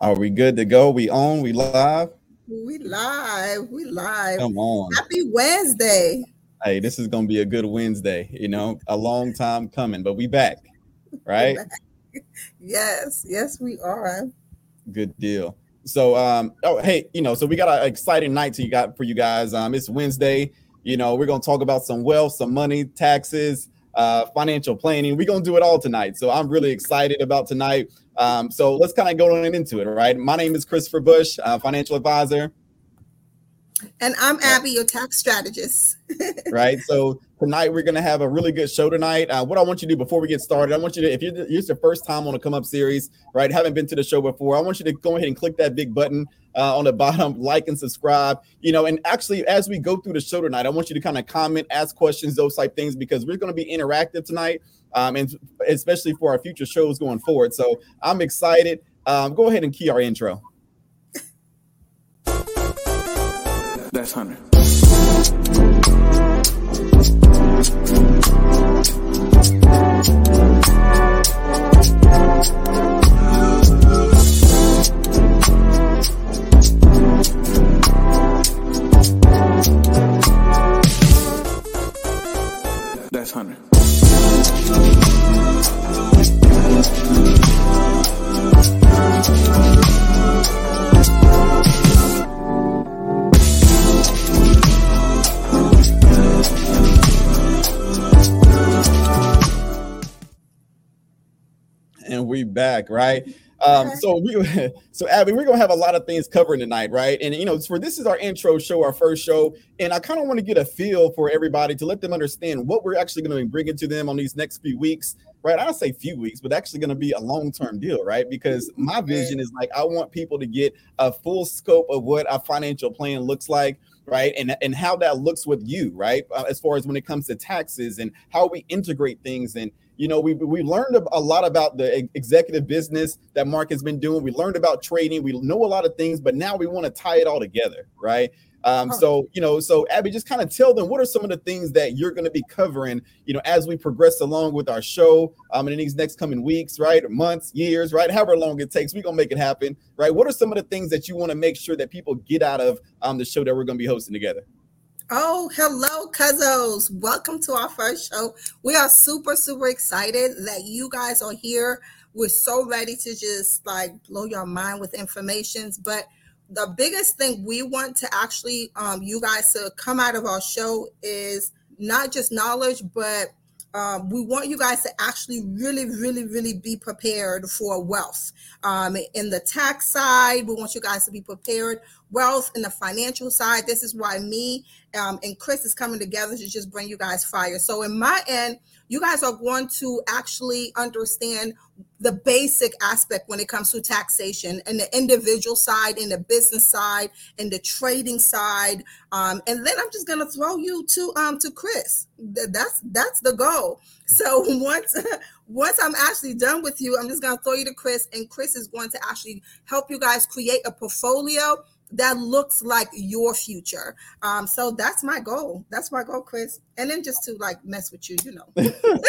Are we good to go? We on? We live? We live. We live. Come on. Happy Wednesday. Hey, this is gonna be a good Wednesday. You know, a long time coming, but we back, right? Back. Yes, yes, we are. Good deal. So, um, oh, hey, you know, so we got an exciting night to you got for you guys. Um, it's Wednesday. You know, we're gonna talk about some wealth, some money, taxes, uh, financial planning. We're gonna do it all tonight. So I'm really excited about tonight. Um, so let's kind of go on into it. All right. My name is Christopher Bush, uh, financial advisor. And I'm Abby, your tax strategist. right. So tonight we're going to have a really good show tonight. Uh, what I want you to do before we get started, I want you to, if you're, it's your first time on a come up series, right, haven't been to the show before, I want you to go ahead and click that big button uh, on the bottom, like and subscribe. You know, and actually, as we go through the show tonight, I want you to kind of comment, ask questions, those type things, because we're going to be interactive tonight, um, and especially for our future shows going forward. So I'm excited. Um, go ahead and key our intro. That's Hunter. That's Hunter. And we back, right? Um, so we, so Abby, we're gonna have a lot of things covering tonight, right? And you know, for this is our intro show, our first show, and I kind of want to get a feel for everybody to let them understand what we're actually going to be bringing to them on these next few weeks, right? I don't say few weeks, but actually going to be a long term deal, right? Because my vision is like I want people to get a full scope of what a financial plan looks like right? And and how that looks with you right? Uh, as far as when it comes to taxes and how we integrate things and you know we we learned a lot about the executive business that mark has been doing. We learned about trading. We know a lot of things but now we want to tie it all together right um, so you know, so Abby, just kind of tell them what are some of the things that you're going to be covering, you know, as we progress along with our show, um, in these next coming weeks, right, months, years, right, however long it takes, we're gonna make it happen, right? What are some of the things that you want to make sure that people get out of um the show that we're going to be hosting together? Oh, hello, Cuzzos. Welcome to our first show. We are super, super excited that you guys are here. We're so ready to just like blow your mind with informations, but the biggest thing we want to actually um, you guys to come out of our show is not just knowledge but um, we want you guys to actually really really really be prepared for wealth. Um, in the tax side we want you guys to be prepared. Wealth in the financial side this is why me um, and chris is coming together to just bring you guys fire. So in my end you guys are going to actually understand the basic aspect when it comes to taxation and the individual side and the business side and the trading side um, and then i'm just going to throw you to um to chris that's that's the goal so once once i'm actually done with you i'm just going to throw you to chris and chris is going to actually help you guys create a portfolio that looks like your future. Um, so that's my goal. That's my goal, Chris. And then just to like mess with you, you know.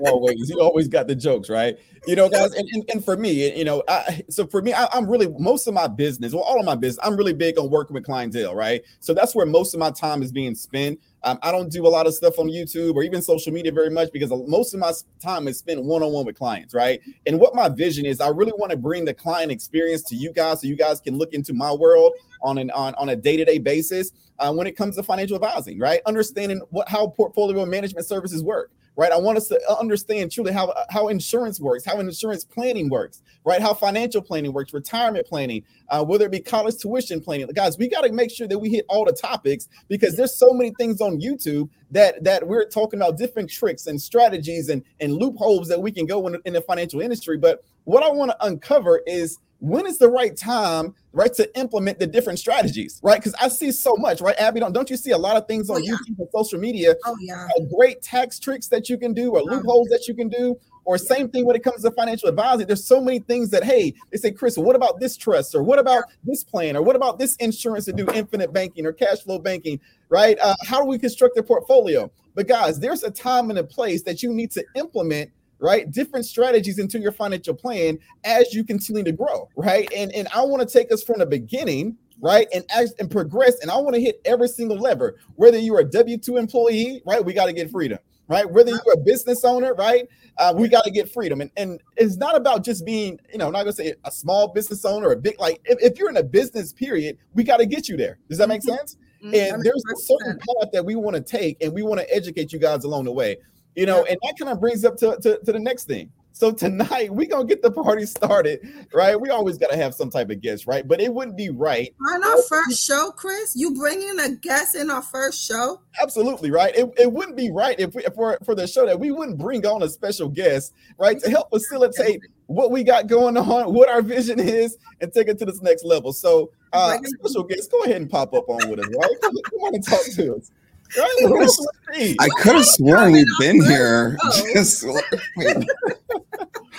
always, you always got the jokes, right? You know, guys, and, and, and for me, you know, I, so for me, I, am really most of my business, well, all of my business, I'm really big on working with clientele, right? So that's where most of my time is being spent. Um, I don't do a lot of stuff on YouTube or even social media very much because most of my time is spent one on one with clients, right? And what my vision is, I really want to bring the client experience to you guys so you guys can look into my world on an on, on a day to day basis uh, when it comes to financial advising, right? Understanding what how portfolio management services work right? I want us to understand truly how how insurance works, how insurance planning works, right? How financial planning works, retirement planning, uh, whether it be college tuition planning. Guys, we got to make sure that we hit all the topics because there's so many things on YouTube that that we're talking about different tricks and strategies and and loopholes that we can go in, in the financial industry. But what I want to uncover is when is the right time, right, to implement the different strategies, right? Because I see so much, right, Abby? Don't don't you see a lot of things on oh, yeah. YouTube and social media? Oh yeah, uh, great tax tricks that you can do or uh-huh. loopholes that you can do. Or same thing when it comes to financial advising. There's so many things that, hey, they say, Chris, what about this trust? Or what about this plan? Or what about this insurance to do infinite banking or cash flow banking? Right? Uh, how do we construct a portfolio? But guys, there's a time and a place that you need to implement right different strategies into your financial plan as you continue to grow right and and i want to take us from the beginning right? And as and progress. And I want to hit every single lever. Whether you're a W two employee, right? We got to get freedom, right? Whether you're a business owner, right? Uh, we got to get freedom. And and it's not about just being, you know, I'm not gonna say a small business owner or a big. Like if, if you're in a business period, we got to get you there. Does that make mm-hmm. sense? Mm-hmm. And there's a certain path that we want to take, and we want to educate you guys along the way. You know, and that kind of brings up to, to, to the next thing so tonight we gonna get the party started, right? We always gotta have some type of guest, right? But it wouldn't be right on our first show, Chris. You bringing a guest in our first show? Absolutely right. It, it wouldn't be right if we for for the show that we wouldn't bring on a special guest, right, to help facilitate what we got going on, what our vision is, and take it to this next level. So, uh, special guest, go ahead and pop up on with us, right? Come, come on and talk to us. I could have sworn we've been here. Just wait.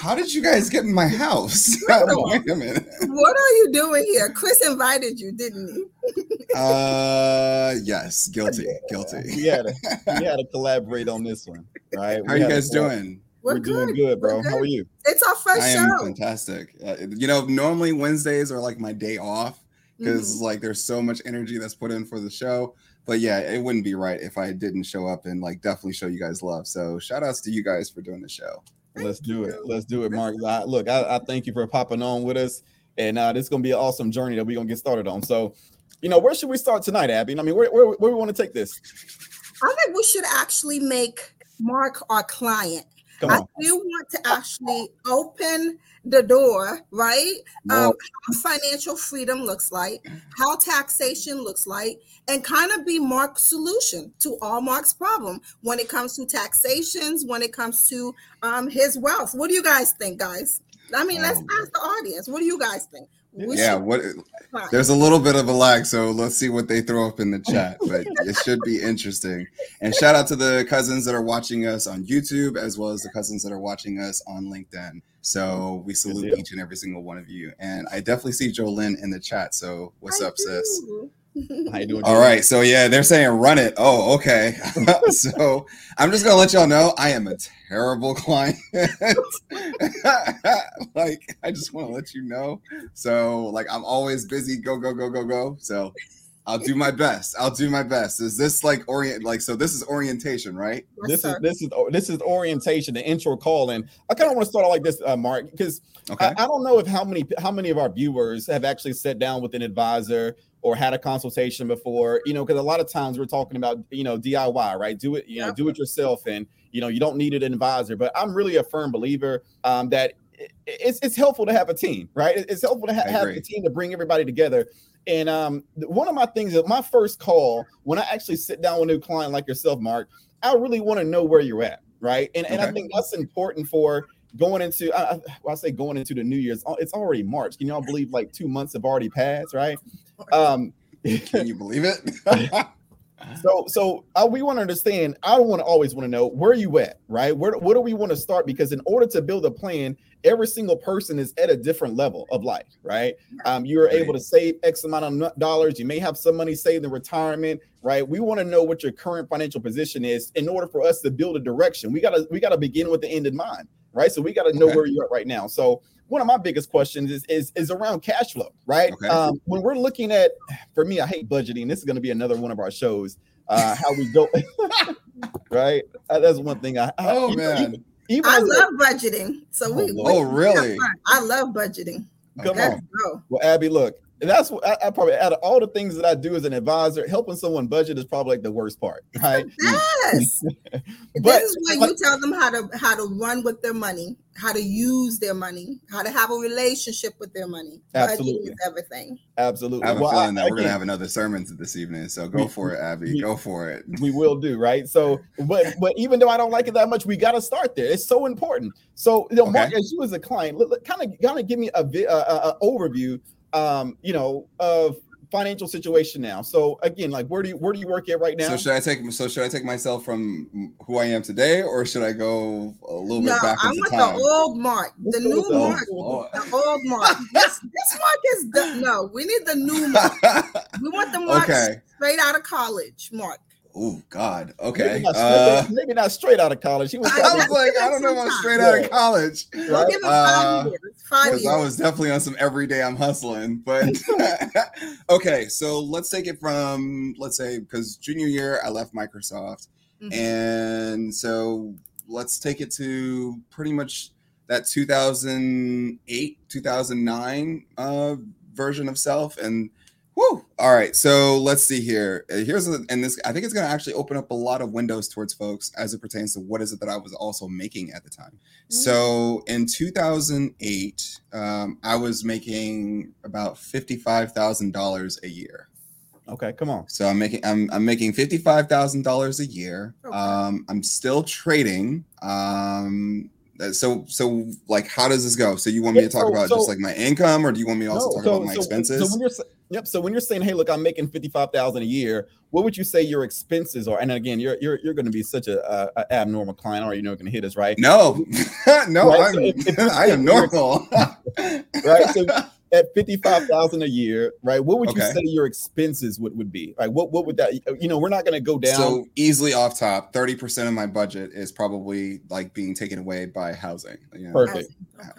How did you guys get in my house? Wait a minute. What are you doing here? Chris invited you, didn't he? uh, yes, guilty, guilty. We had to, we had to collaborate on this one, right? How are you guys doing? We're, We're doing good, bro. Good. How are you? It's our first I am fantastic. Uh, you know, normally Wednesdays are like my day off because mm-hmm. like there's so much energy that's put in for the show but yeah, it wouldn't be right if I didn't show up and like definitely show you guys love. So shout outs to you guys for doing the show. Let's do it. Let's do it, Mark. I, look, I, I, thank you for popping on with us, and uh, this is gonna be an awesome journey that we're gonna get started on. So, you know, where should we start tonight, Abby? I mean, where where, where we want to take this? I think we should actually make Mark our client. I do want to actually open the door, right? Um, how financial freedom looks like, how taxation looks like, and kind of be Mark's solution to all Mark's problem when it comes to taxations, when it comes to um, his wealth. What do you guys think, guys? I mean, let's um, ask the audience. What do you guys think? We yeah, what there's a little bit of a lag, so let's see what they throw up in the chat. But it should be interesting. And shout out to the cousins that are watching us on YouTube, as well as the cousins that are watching us on LinkedIn. So we salute each and every single one of you. And I definitely see Jolynn in the chat. So what's I up, do. sis? How you doing? All right. So yeah, they're saying run it. Oh, okay. so I'm just gonna let y'all know I am a terrible client. like I just want to let you know. So like I'm always busy. Go go go go go. So I'll do my best. I'll do my best. Is this like orient like so this is orientation, right? Yes, this sir. is this is this is orientation, the intro call. And I kind of want to start out like this, uh, Mark, because okay. I, I, don't know if how many how many of our viewers have actually sat down with an advisor or had a consultation before, you know, because a lot of times we're talking about, you know, DIY, right? Do it, you know, do it yourself. And, you know, you don't need an advisor. But I'm really a firm believer um, that it's, it's helpful to have a team, right? It's helpful to ha- have a team to bring everybody together. And um, one of my things that my first call when I actually sit down with a new client like yourself, Mark, I really want to know where you're at, right? And, and I think that's important for going into I, well, I say going into the new year's it's already march. Can y'all believe like two months have already passed right? Um can you believe it? So so uh, we want to understand i want to always want to know where you at right? Where, where do we want to start? Because in order to build a plan every single person is at a different level of life right um you're able to save x amount of dollars you may have some money saved in retirement right we want to know what your current financial position is in order for us to build a direction we got to we got to begin with the end in mind right? So we got to know okay. where you're at right now. So one of my biggest questions is is, is around cash flow, right? Okay. Um, when we're looking at, for me, I hate budgeting. This is going to be another one of our shows. Uh, how we go, right? Uh, that's one thing. I, oh I, man, even, even I love budgeting. So we, oh, oh really? I love budgeting. Come Let's on. Go. Well, Abby, look, and that's what I, I, probably out of all the things that I do as an advisor, helping someone budget is probably like the worst part, right? Yes. but, this is where but, you tell them how to how to run with their money, how to use their money, how to have a relationship with their money. Absolutely, everything. Absolutely. I have a well, feeling I, that we're gonna have another sermon this evening, so go we, for it, Abby. We, go for it. We will do right. So, but but even though I don't like it that much, we got to start there. It's so important. So, you know, okay. Mark, as you as a client, kind of kind of give me a, a, a, a overview um, you know, of financial situation now. So again, like where do you where do you work at right now? So should I take so should I take myself from who I am today, or should I go a little bit No, back I into want time? the old Mark, the Let's new with the old- Mark, Oh. the old Mark. This, this Mark is the, no. We need the new Mark. We want the Mark okay. straight out of college, Mark. Oh God. maybe Okay. not, Uh, maybe not straight out of college. He was I I was like, I don't know if I'm straight out of college. We'll Right? give it Uh, five years. Five years. I was definitely on some everyday I'm hustling. But okay, so let's take it from let's say because junior year I left Microsoft, Mhm. and so let's take it to pretty much that 2008 2009 uh, version of self and whoo all right so let's see here Uh, here's a, and this i think it's going to actually open up a lot of windows towards folks as it pertains to what is it that i was also making at the time so in 2008 um, i was making about $55000 a year okay, come on. so I'm making I'm I'm making fifty five thousand dollars a year. Okay. Um, I'm still trading. Um, uh, so so like how does this go? So you want me to talk So- about so- just like my income, or do you want me to also No, talk so- about my so- expenses? So when you're sa- yep, so when you're saying, "Hey, look, I'm making fifty five thousand a year," what would you say your expenses are? And again, you're you're you're going to be such a, a, a abnormal client, or you know, going to hit us, right? no, no, Right, I'm so if- if- I am normal. Right. So at fifty five thousand a year, right? What would you say your expenses would, would be? Like, what what would that? You know, we're not going to go down. So easily off top, thirty percent of my budget is probably like being taken away by housing. You know? Perfect.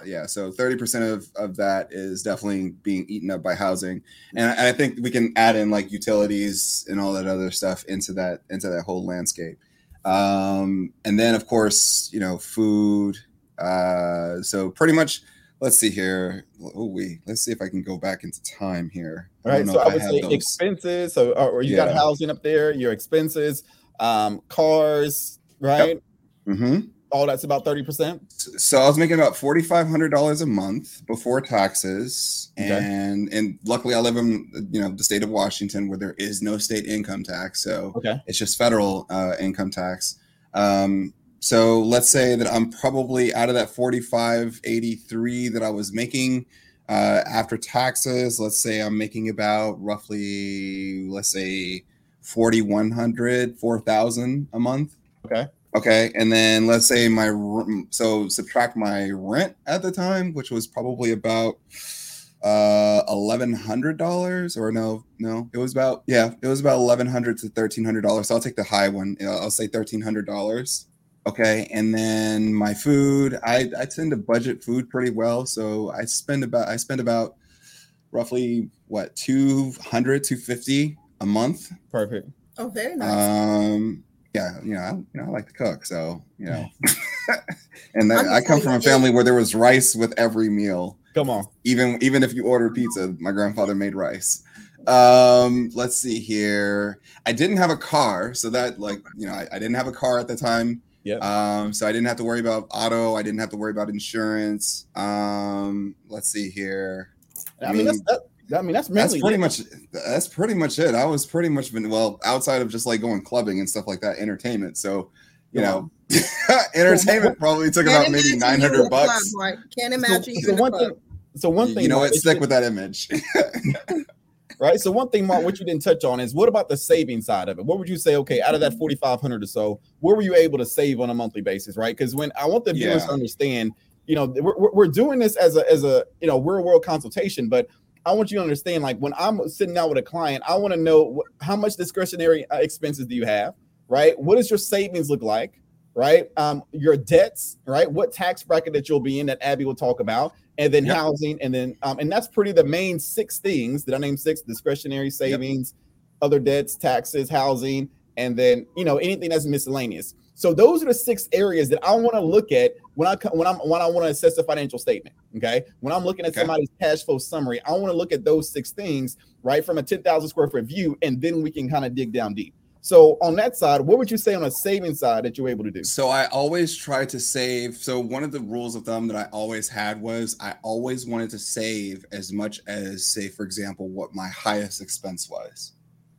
Yeah so 30% of, of that is definitely being eaten up by housing and I, and I think we can add in like utilities and all that other stuff into that into that whole landscape um, and then of course you know food uh, so pretty much let's see here oh we let's see if i can go back into time here All right. So I would have say those. expenses. So, or, or you got housing up there, your expenses, um, cars, right? Mm-hmm. All that's about thirty percent. So I was making about forty five hundred dollars a month before taxes, Okay. and and luckily I live in you know the state of Washington where there is no state income tax, so Okay. it's just federal uh, income tax. Um, so let's say that I'm probably out of that forty five eighty three that I was making uh, after taxes. Let's say I'm making about roughly let's say 4100 4000 a month Okay. Okay, and then let's say my so subtract my rent at the time, which was probably about uh eleven hundred dollars, or no, no, it was about yeah, it was about eleven hundred to thirteen hundred dollars. So I'll take the high one. I'll say thirteen hundred dollars. Okay, and then my food, I I tend to budget food pretty well, so I spend about I spend about roughly what 200 250 a month Perfect. Oh, very nice. um, yeah, you know, I, you know, I like to cook, so you know, and I'm I come from a family where there was rice with every meal. Come on. Even even if you ordered pizza, my grandfather made rice. Um, let's see here. I didn't have a car, so that like you know, I, I didn't have a car at the time. Yep. Um, so I didn't have to worry about auto. I didn't have to worry about insurance. Um, let's see here. I mean, that's that, I mean, that's That's pretty it. much that's pretty much it. I was pretty much been well outside of just like going clubbing and stuff like that, entertainment. So you Yeah. know, entertainment probably took Can't about maybe nine hundred nine you in hundred a club, bucks. Mark. Can't So, imagine you so one club. thing. So one thing, You know Mark, what? Stick with that image. right? So one thing, Mark, what you didn't touch on is what about the saving side of it? What would you say? Okay, out of Mm-hmm. that forty five hundred or so, where were you able to save on a monthly basis, right? Because when I want the viewers Yeah. to understand, you know, we're, we're- we're doing this as a as a you know real world consultation, but I want you to understand, like when I'm sitting down with a client, I want to know wh- how much discretionary uh, expenses do you have, right? What does your savings look like, right? Um, your debts, right? What tax bracket that you'll be in that Abby will talk about, and then Yep. housing, and then um, and that's pretty the main six things. Did I name six? Discretionary savings, other debts, taxes, housing, and then you know anything that's miscellaneous. So those are the six areas that I want to look at when I when I'm when I want to assess a financial statement. Okay, when I'm looking at Okay. somebody's cash flow summary, I want to look at those six things right from a ten thousand square foot view, and then we can kind of dig down deep. So on that side, what would you say on a saving side that you're able to do? So I always try to save. So one of the rules of thumb that I always had was I always wanted to save as much as, say, for example, what my highest expense was.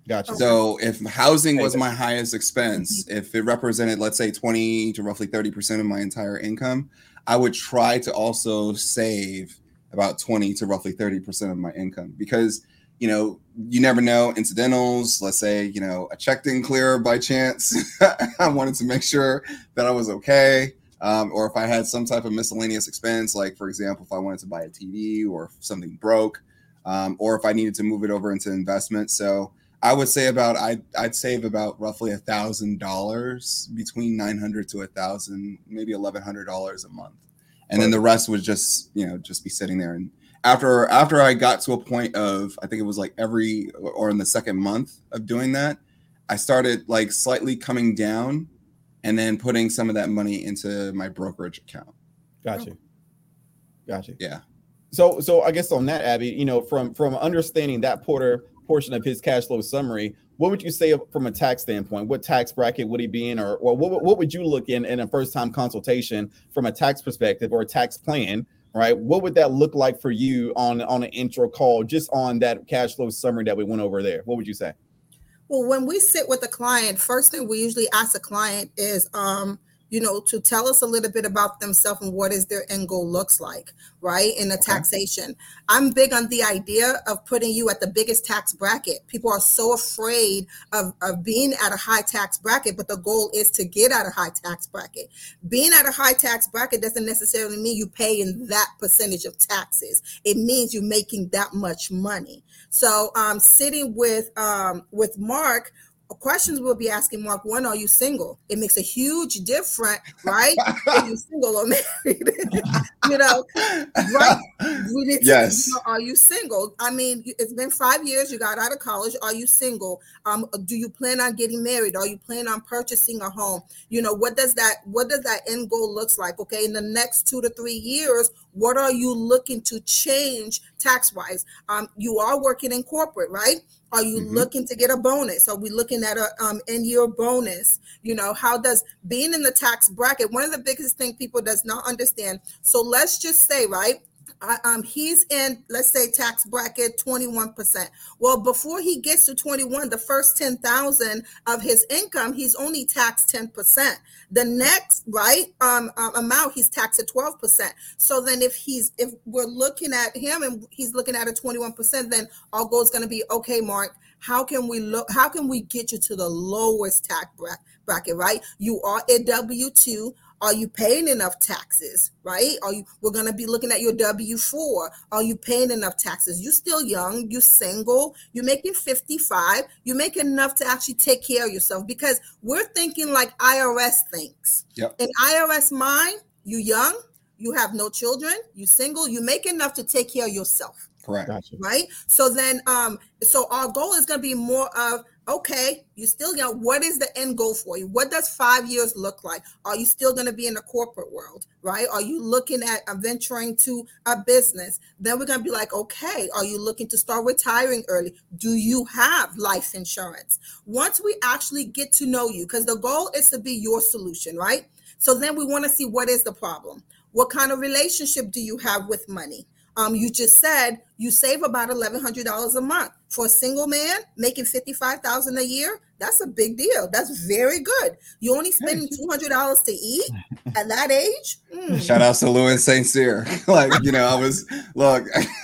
Gotcha. So if housing was my highest expense, mm-hmm. if it represented, let's say, 20 to roughly 30% of my entire income, I would try to also save about 20 to roughly 30% of my income because you know, you never know incidentals. Let's say, you know, a check didn't clear by chance. I wanted to make sure that I was okay. Um, or if I had some type of miscellaneous expense, like for example, if I wanted to buy a TV or something broke, um, or if I needed to move it over into investment. So I would say about I'd, I'd save about roughly a thousand dollars between nine hundred to a thousand, maybe eleven hundred dollars a month, and then the rest would just you know just be sitting there. And after after I got to a point of I think it was like every or in the second month of doing that, I started like slightly coming down, and then putting some of that money into my brokerage account. Gotcha. Gotcha. Yeah. So so I guess on that, Abby, you know, from from understanding that Porter portion of his cash flow summary, what would you say from a tax standpoint? What tax bracket would he be in, or, or what, what would you look in in a first time consultation from a tax perspective or a tax plan? Right, what would that look like for you on on an intro call, just on that cash flow summary that we went over there? What would you say? Well, when we sit with a client, first thing we usually ask a client is, um, you know, to tell us a little bit about themselves and what is their end goal looks like, right? In the okay. taxation. I'm big on the idea of putting you at the biggest tax bracket. People are so afraid of, of being at a high tax bracket, but the goal is to get at a high tax bracket. Being at a high tax bracket doesn't necessarily mean you pay in that percentage of taxes. It means you're making that much money. So um sitting with um with Mark questions we'll be asking Mark one, are you single? It makes a huge difference, right? are you single or married? you know, right? We need to, yes. You know, are you single? I mean, it's been five years, you got out of college. Are you single? Um, do you plan on getting married? Are you plan on purchasing a home? You know, what does that what does that end goal looks like? Okay, in the next two to three years, what are you looking to change tax wise? Um, you are working in corporate, right? Are you mm-hmm. looking to get a bonus? Are we looking at a um, end year bonus? You know, how does being in the tax bracket? One of the biggest thing people does not understand. So let's just say, right? Um, he's in, let's say, tax bracket 21%. Well, before he gets to 21, the first 10,000 of his income, he's only taxed 10%. The next, right, um, um, amount, he's taxed at 12%. So then if he's, if we're looking at him and he's looking at a 21%, then our goal is going to be, okay, Mark, how can we look, how can we get you to the lowest tax bracket, right? You are a W-2 are you paying enough taxes? Right? Are you we're gonna be looking at your W4. Are you paying enough taxes? You're still young, you're single, you're making 55, you're making enough to actually take care of yourself because we're thinking like IRS thinks. Yep. In IRS mind, you young, you have no children, you single, you make enough to take care of yourself. Correct. Gotcha. Right. So then um, so our goal is gonna be more of okay, you still young. What is the end goal for you? What does five years look like? Are you still going to be in the corporate world, right? Are you looking at uh, venturing to a business? Then we're going to be like, okay, are you looking to start retiring early? Do you have life insurance? Once we actually get to know you, because the goal is to be your solution, right? So then we want to see what is the problem. What kind of relationship do you have with money? Um, you just said you save about eleven hundred dollars a month for a single man making fifty five thousand a year. That's a big deal. That's very good. You only spending two hundred dollars to eat at that age. Mm. Shout out to Louis Saint Cyr. like you know, I was look.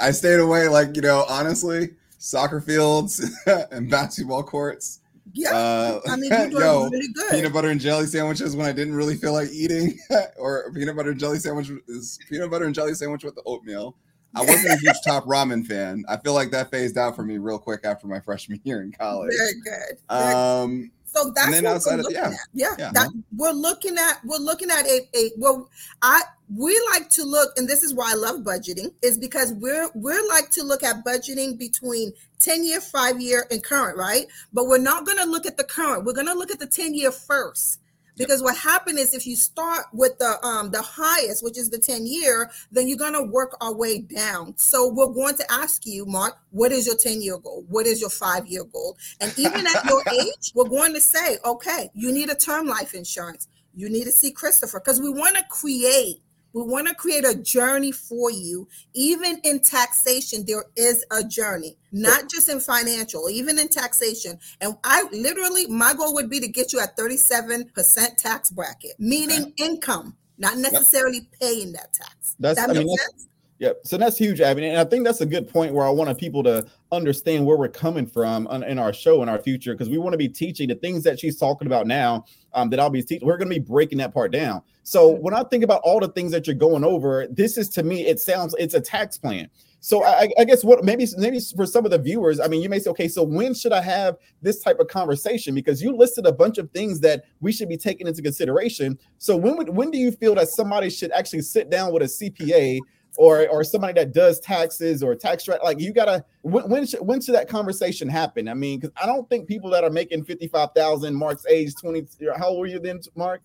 I stayed away. Like you know, honestly, soccer fields and basketball courts yeah, uh, I mean, you're yo, really good. Peanut butter and jelly sandwiches when I didn't really feel like eating, or peanut butter and jelly sandwich is peanut butter and jelly sandwich with the oatmeal. I wasn't a huge top ramen fan. I feel like that phased out for me real quick after my freshman year in college. Very good. Very um, so that's what we're looking yeah, at. Yeah, yeah that, we're looking at we're looking at a, a well, I we like to look, and this is why I love budgeting, is because we're we're like to look at budgeting between 10 year, five year, and current, right? But we're not going to look at the current. We're going to look at the 10 year first because what happened is if you start with the um the highest which is the 10 year then you're going to work our way down. So we're going to ask you mark what is your 10 year goal? What is your five year goal? And even at your age we're going to say okay you need a term life insurance. You need to see christopher because we want to create we want to create a journey for you. Even in taxation, there is a journey, not just in financial, even in taxation. And I literally, my goal would be to get you at 37% tax bracket, meaning okay. income, not necessarily yep. paying that tax. That's, that I mean, that's, Yep. So that's huge, Abby. And I think that's a good point where I wanted people to understand where we're coming from in our show in our future because we want to be teaching the things that she's talking about now um, that I'll be teaching. We're going to be breaking that part down. So when I think about all the things that you're going over, this is to me, it sounds it's a tax plan. So I, I, guess what maybe maybe for some of the viewers, I mean, you may say, okay, so when should I have this type of conversation? Because you listed a bunch of things that we should be taking into consideration. So when would when do you feel that somebody should actually sit down with a CPA or or somebody that does taxes or tax like you gotta when when should, when should that conversation happen? I mean, because I don't think people that are making fifty five thousand, Mark's age twenty. How old were you then, Mark?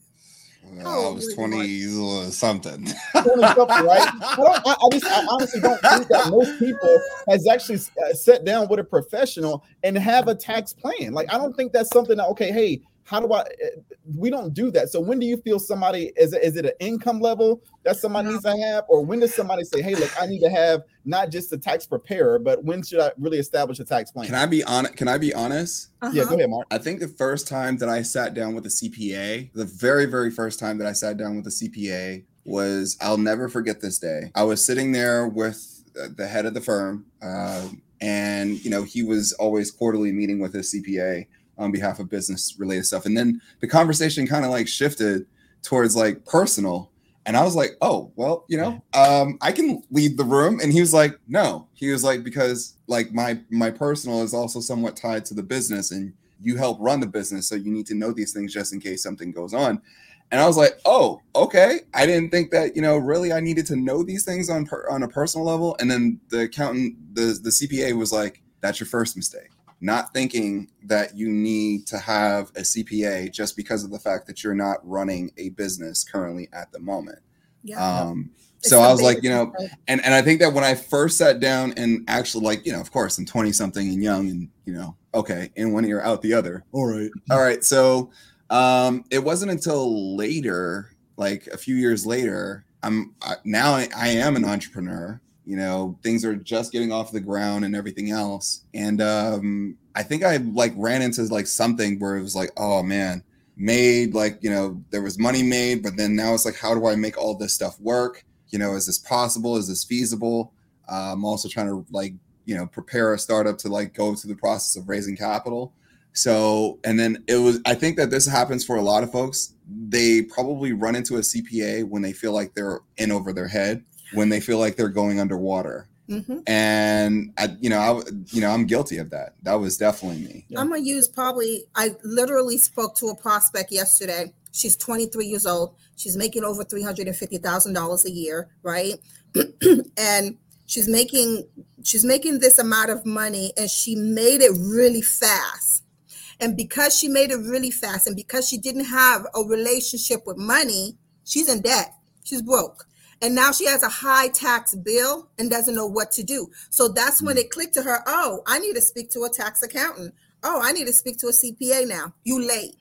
I was 20 something. 20 something, right? I, I, I, just, I honestly don't think that most people has actually uh, sat down with a professional and have a tax plan. Like, I don't think that's something that, okay, hey, how do I? Eh, we don't do that. So when do you feel somebody is it, is it an income level that somebody needs to have, or when does somebody say, "Hey, look, I need to have not just a tax preparer, but when should I really establish a tax plan?" Can I be honest? Can I be honest? Uh-huh. Yeah, go ahead, Mark. I think the first time that I sat down with a CPA, the very very first time that I sat down with a CPA was I'll never forget this day. I was sitting there with the head of the firm, uh, and you know he was always quarterly meeting with his CPA on behalf of business related stuff. And then the conversation kind of like shifted towards like personal. And I was like, oh, well, you know, um, I can leave the room. And he was like, no. He was like, because like my my personal is also somewhat tied to the business and you help run the business. So you need to know these things just in case something goes on. And I was like, oh, okay. I didn't think that, you know, really I needed to know these things on per, on a personal level. And then the accountant, the the CPA was like, that's your first mistake not thinking that you need to have a CPA just because of the fact that you're not running a business currently at the moment. Yeah. Um, so I was like, you know, and, and I think that when I first sat down and actually like, you know, of course I'm 20 something and young and, you know, okay, in one ear out the other. All right. All right. So um, it wasn't until later, like a few years later, I'm I, now I, I am an entrepreneur you know things are just getting off the ground and everything else. And um i think i like ran into like something where it was like oh man made like you know there was money made but then now it's like how do i make all this stuff work? You know is this possible? Is this feasible? Uh, i'm also trying to like you know prepare a startup to like go through the process of raising capital. So and then it was i think that this happens for a lot of folks. They probably run into a cpa when they feel like they're in over their head when they feel like they're going underwater. Mm-hmm. And I, you know, I, you know, I'm guilty of that. That was definitely me. I'm gonna use probably. I literally spoke to a prospect yesterday. She's 23 years old. She's making over three hundred and fifty thousand dollars a year, right? and she's making she's making this amount of money, and she made it really fast. And because she made it really fast, and because she didn't have a relationship with money, she's in debt. She's broke. And now she has a high tax bill and doesn't know what to do. So that's when hmm. it clicked to her oh, I need to speak to a tax accountant. Oh, I need to speak to a CPA now. You late.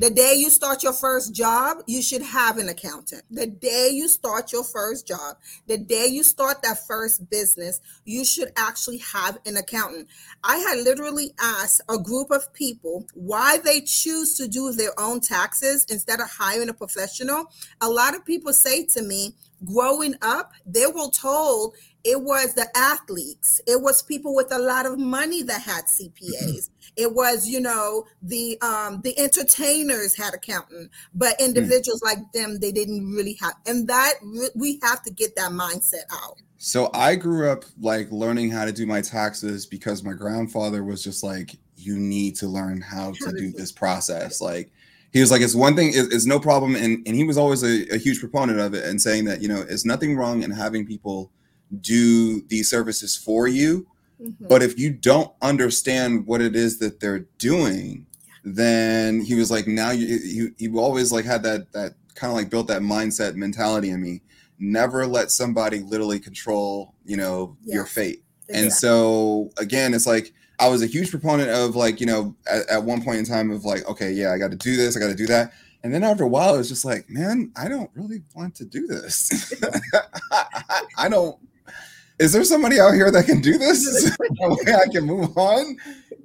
The day you start your first job, you should have an accountant. The day you start your first job, the day you start that first business, you should actually have an accountant. I had literally asked a group of people why they choose to do their own taxes instead of hiring a professional. A lot of people say to me, growing up, they were told it was the athletes, it was people with a lot of money that had CPAs. It was, you know, the um the entertainers had accountant, but hmm. individuals mm. like them they didn't really have. And that we have to get that mindset out. So I grew up like learning how to do my taxes because my grandfather was just like you need to learn how to do this process. Like he was like, it's one thing, it's, no problem. And, and he was always a, a, huge proponent of it and saying that, you know, it's nothing wrong in having people do these services for you. Mm-hmm. But if you don't understand what it is that they're doing, then he was like, now you, he, he always like had that, that kind of like built that mindset mentality in me. Never let somebody literally control, you know, yeah. your fate. Exactly. And so again, it's like, I was a huge proponent of like, you know, at, at one point in time of like, okay, yeah, I got to do this, I got to do that. And then after a while, it was just like, man, I don't really want to do this. I don't. Is there somebody out here that can do this? way I can move on.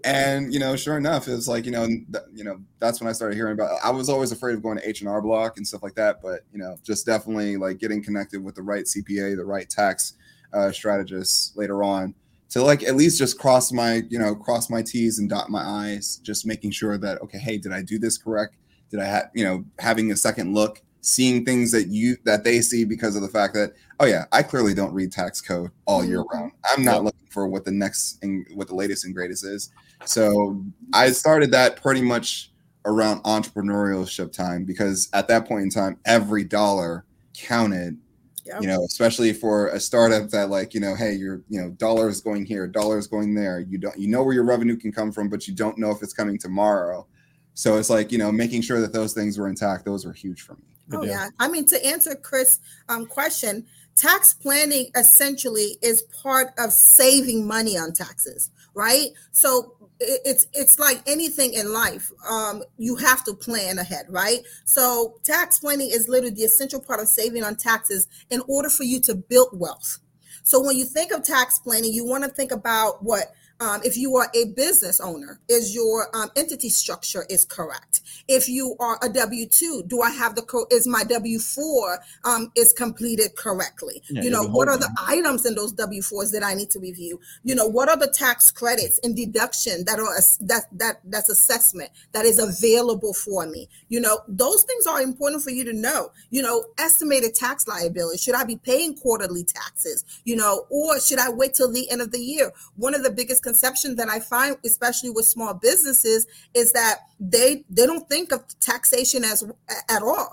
And you know, sure enough, it's like you know, th- you know, that's when I started hearing about. I was always afraid of going to H and R Block and stuff like that, but you know, just definitely like getting connected with the right CPA, the right tax uh, strategists later on to like at least just cross my you know cross my t's and dot my i's just making sure that okay hey did i do this correct did i have you know having a second look seeing things that you that they see because of the fact that oh yeah i clearly don't read tax code all year Mm-hmm. round. I'm not looking for what the next and what the latest and greatest is. So i started that pretty much around entrepreneurship time because at that point in time every dollar counted Yep. you know especially for a startup that like you know hey you're you know dollars going here dollars going there. You don't you know where your revenue can come from but you don't know if it's coming tomorrow. So it's like you know making sure that those things were intact those were huge for me Good Oh deal. yeah. I mean, to answer Chris' um, question, tax planning essentially is part of saving money on taxes, right? So it's it's like anything in life. Um, you have to plan ahead, right? So tax planning is literally the essential part of saving on taxes in order for you to build wealth. So when you think of tax planning, you want to think about what um, if you are a business owner, is your um, entity structure is correct? If you are a W two, do I have the co- is my W four um, is completed correctly? Yeah, you know what are the items in those W fours that I need to review? You know what are the tax credits and deduction that are that that that's assessment that is available for me? You know those things are important for you to know. You know estimated tax liability. Should I be paying quarterly taxes? You know, or should I wait till the end of the year? One of the biggest conceptions that I find, especially with small businesses, is that they they don't think of taxation as at all.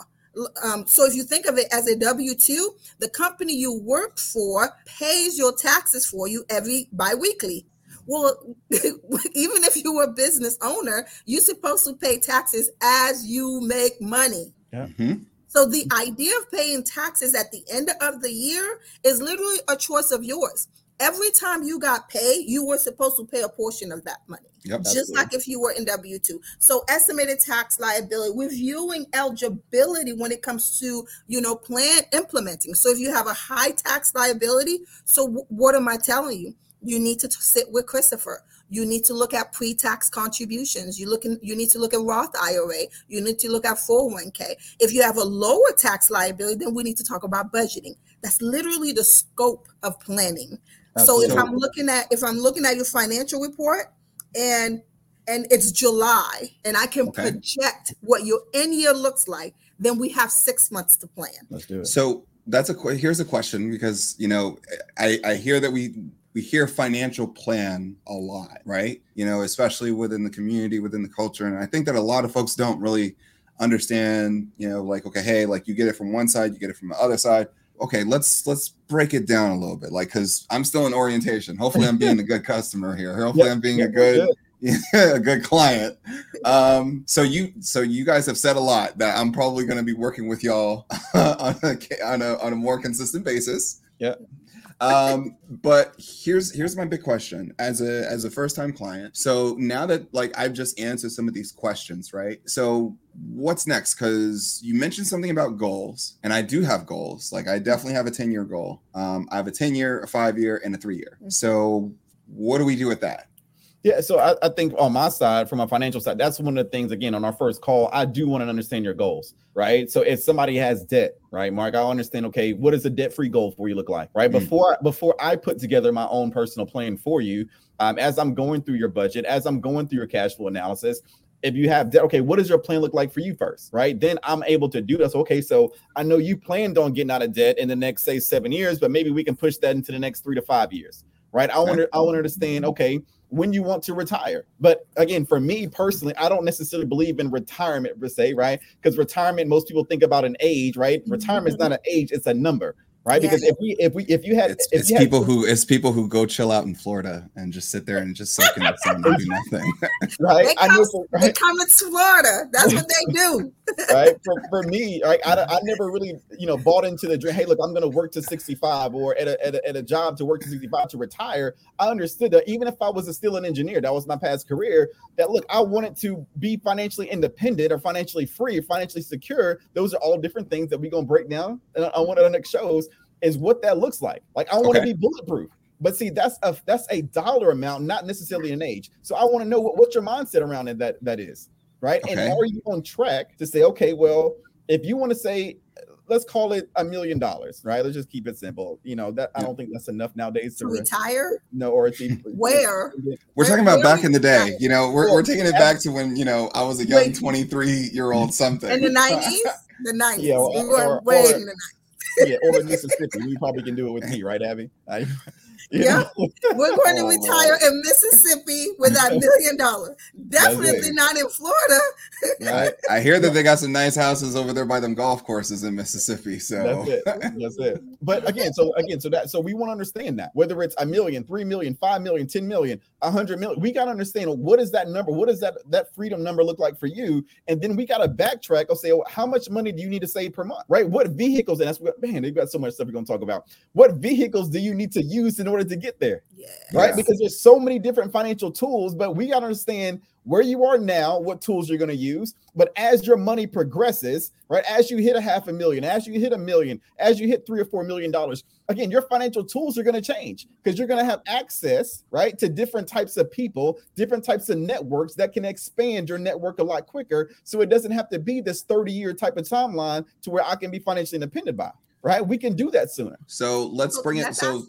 Um, so if you think of it as a W two, the company you work for pays your taxes for you every biweekly. Well, even if you're a business owner, you're supposed to pay taxes as you make money. Mhm. So the idea of paying taxes at the end of the year is literally a choice of yours. Every time you got paid, you were supposed to pay a portion of that money yep just Absolutely. like if you were in W 2. So, estimated tax liability, reviewing eligibility when it comes to, you know, plan implementing. So, if you have a high tax liability, so w- what am I telling you? You need to t- sit with Christopher. You need to look at pre-tax contributions. You look in, you need to look at Roth IRA. You need to look at 401k. If you have a lower tax liability, then we need to talk about budgeting. That's literally the scope of planning. So if I'm looking at if I'm looking at your financial report and and it's July and I can Okay. project what your end year looks like, then we have six months to plan. Let's do it. So that's a que- here's a question because you know I I hear that we we hear financial plan a lot, right? You know, especially within the community, within the culture, and I think that a lot of folks don't really understand. You know, like okay, hey, like you get it from one side, you get it from the other side. Okay, let's let's break it down a little bit, like because I'm still in orientation. Hopefully, I'm being a good customer here. Hopefully, Yep, I'm being yep, a good a good client. Um, so you so you guys have said a lot that I'm probably going to be working with y'all on a on a on a more consistent basis. Yeah. Um, but here's here's my big question as a as a first time client. So now that like I've just answered some of these questions, right? So what's next? Because you mentioned something about goals, and I do have goals. Like I definitely have a 10 year goal. Um, I have a 10 year, a five year, and a three year. So what do we do with that? Yeah, so I, I think on my side, from a financial side, that's one of the things. Again, on our first call, I do want to understand your goals, right? So if somebody has debt, right, Mark, I understand. Okay, what does a debt-free goal for you look like, right? Mm. Before before I put together my own personal plan for you, um, as I'm going through your budget, as I'm going through your cash flow analysis, if you have debt, okay, what does your plan look like for you first, right? Then I'm able to do this. Okay, so I know you planned on getting out of debt in the next say seven years, but maybe we can push that into the next three to five years, right? I want to I want to understand. Okay, when you want to retire. But again, for me personally, I don't necessarily believe in retirement per se, right? Because retirement, most people think about an age, right? Mm-hmm. Retirement is not an age; it's a number, right? Yeah. Because if we, if we, if you had, It's, if it's you had- people who it's people who go chill out in Florida and just sit there and just soak in the sun and do nothing. right? They I come, know, for- they right? come to Florida. That's what they do. Right? For, for me, right, I, I never really, you know, bought into the dream. Hey, look, I'm going to work to 65 or at a, at, a, at a job to work to 65 to retire. I understood that even if I was a, still an engineer, that was my past career, that look, I wanted to be financially independent or financially free, financially secure. Those are all different things that we're going to break down and on one of the next shows is what that looks like. Like, I want to Okay. be bulletproof. But see, that's a that's a dollar amount, not necessarily an age. So I want to know what, what your mindset around it that that is right? And are you on track to say, okay, well, if you want to say, let's call it a million dollars, right? Let's just keep it simple. You know that I don't think that's enough nowadays to, to retire. No, or it's even, where we're talking about back in the day. You know, we're, we're taking it back to when you know I was a young twenty three year old something in the nineties. The nineties. Yeah, or, we were or, way or, in the 90s. yeah, or Mississippi. We probably can do it with me, right, Abby? I, yeah. We're going to oh, retire in Mississippi with that million dollar. Definitely not in Florida. right. I hear that they got some nice houses over there by them golf courses in Mississippi. So that's it. That's it. But again, so again, so that so we want to understand that whether it's a million, three million, five million, ten million, a hundred million, we got to understand what is that number? What does that that freedom number look like for you? And then we got to backtrack or say, well, how much money do you need to save per month? Right? What vehicles? And that's what man, they've got so much stuff we're gonna talk about. What vehicles do you need to use in order order to get there. Yeah. Right. Because there's so many different financial tools, but we got to understand where you are now, what tools you're going to use. But as your money progresses, right, as you hit a half a million, as you hit a million, as you hit three or four million dollars, again, your financial tools are going to change because you're going to have access, right, to different types of people, different types of networks that can expand your network a lot quicker. So it doesn't have to be this 30 year type of timeline to where I can be financially independent by, right? We can do that sooner. So let's bring it. So,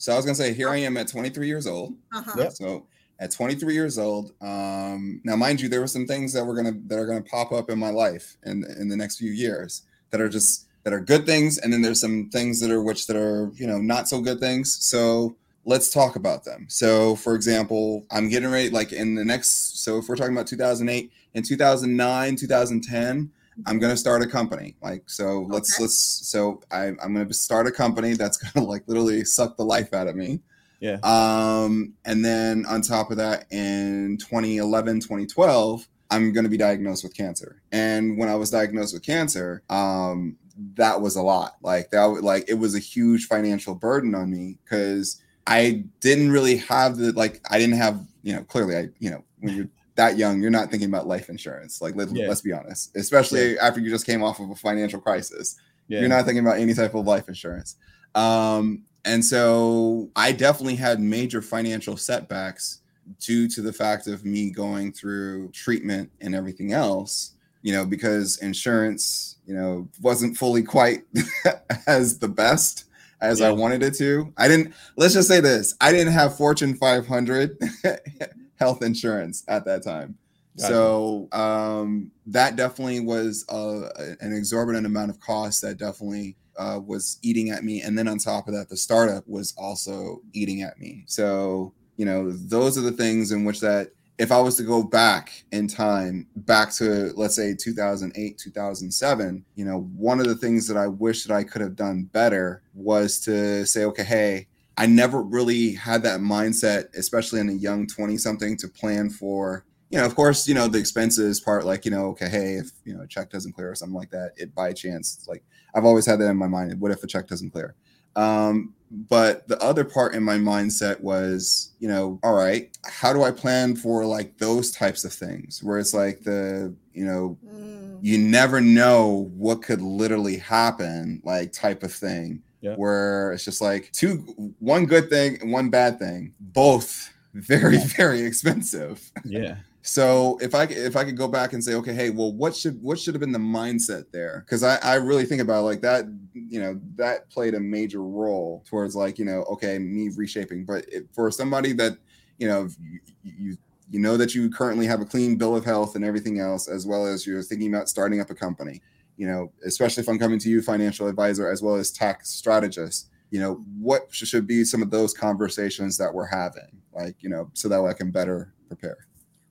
so I was gonna say, here I am at 23 years old. Uh-huh. Yep. So at 23 years old, um, now mind you, there were some things that were gonna that are gonna pop up in my life in in the next few years that are just that are good things, and then there's some things that are which that are you know not so good things. So let's talk about them. So for example, I'm getting ready like in the next. So if we're talking about 2008, in 2009, 2010. I'm gonna start a company. Like so, let's okay. let's. So I, I'm gonna start a company that's gonna like literally suck the life out of me. Yeah. Um, and then on top of that, in 2011, 2012, I'm gonna be diagnosed with cancer. And when I was diagnosed with cancer, um, that was a lot. Like that, like it was a huge financial burden on me because I didn't really have the like I didn't have you know clearly I you know when you're that young, you're not thinking about life insurance. Like, let, us be honest, especially yeah. after you just came off of a financial crisis. Yeah. You're not thinking about any type of life insurance. Um, and so I definitely had major financial setbacks due to the fact of me going through treatment and everything else, you know, because insurance, you know, wasn't fully quite as the best as yeah. I wanted it to. I didn't, let's just say this I didn't have Fortune 500 health insurance at that time. Gotcha. So um, that definitely was uh, an exorbitant amount of cost that definitely uh, was eating at me. And then on top of that, the startup was also eating at me. So, you know, those are the things in which that if I was to go back in time, back to let's say 2008, 2007, you know, one of the things that I wish that I could have done better was to say, okay, hey, I never really had that mindset, especially in a young 20 something, to plan for, you know, of course, you know, the expenses part, like, you know, okay, hey, if, you know, a check doesn't clear or something like that, it by chance, like, I've always had that in my mind. What if a check doesn't clear? Um, but the other part in my mindset was, you know, all right, how do I plan for like those types of things where it's like the, you know, mm. you never know what could literally happen, like type of thing yeah. where it's just like two one good thing and one bad thing both very very expensive. Yeah. So if i if i could go back and say okay hey well what should what should have been the mindset there? Because I, I really think about like that you know that played a major role towards like you know okay me reshaping. But it, for somebody that you know you, you you know that you currently have a clean bill of health and everything else as well as you're thinking about starting up a company you know, especially if I'm coming to you, financial advisor, as well as tax strategist, you know, what should be some of those conversations that we're having, like, you know, so that I can better prepare.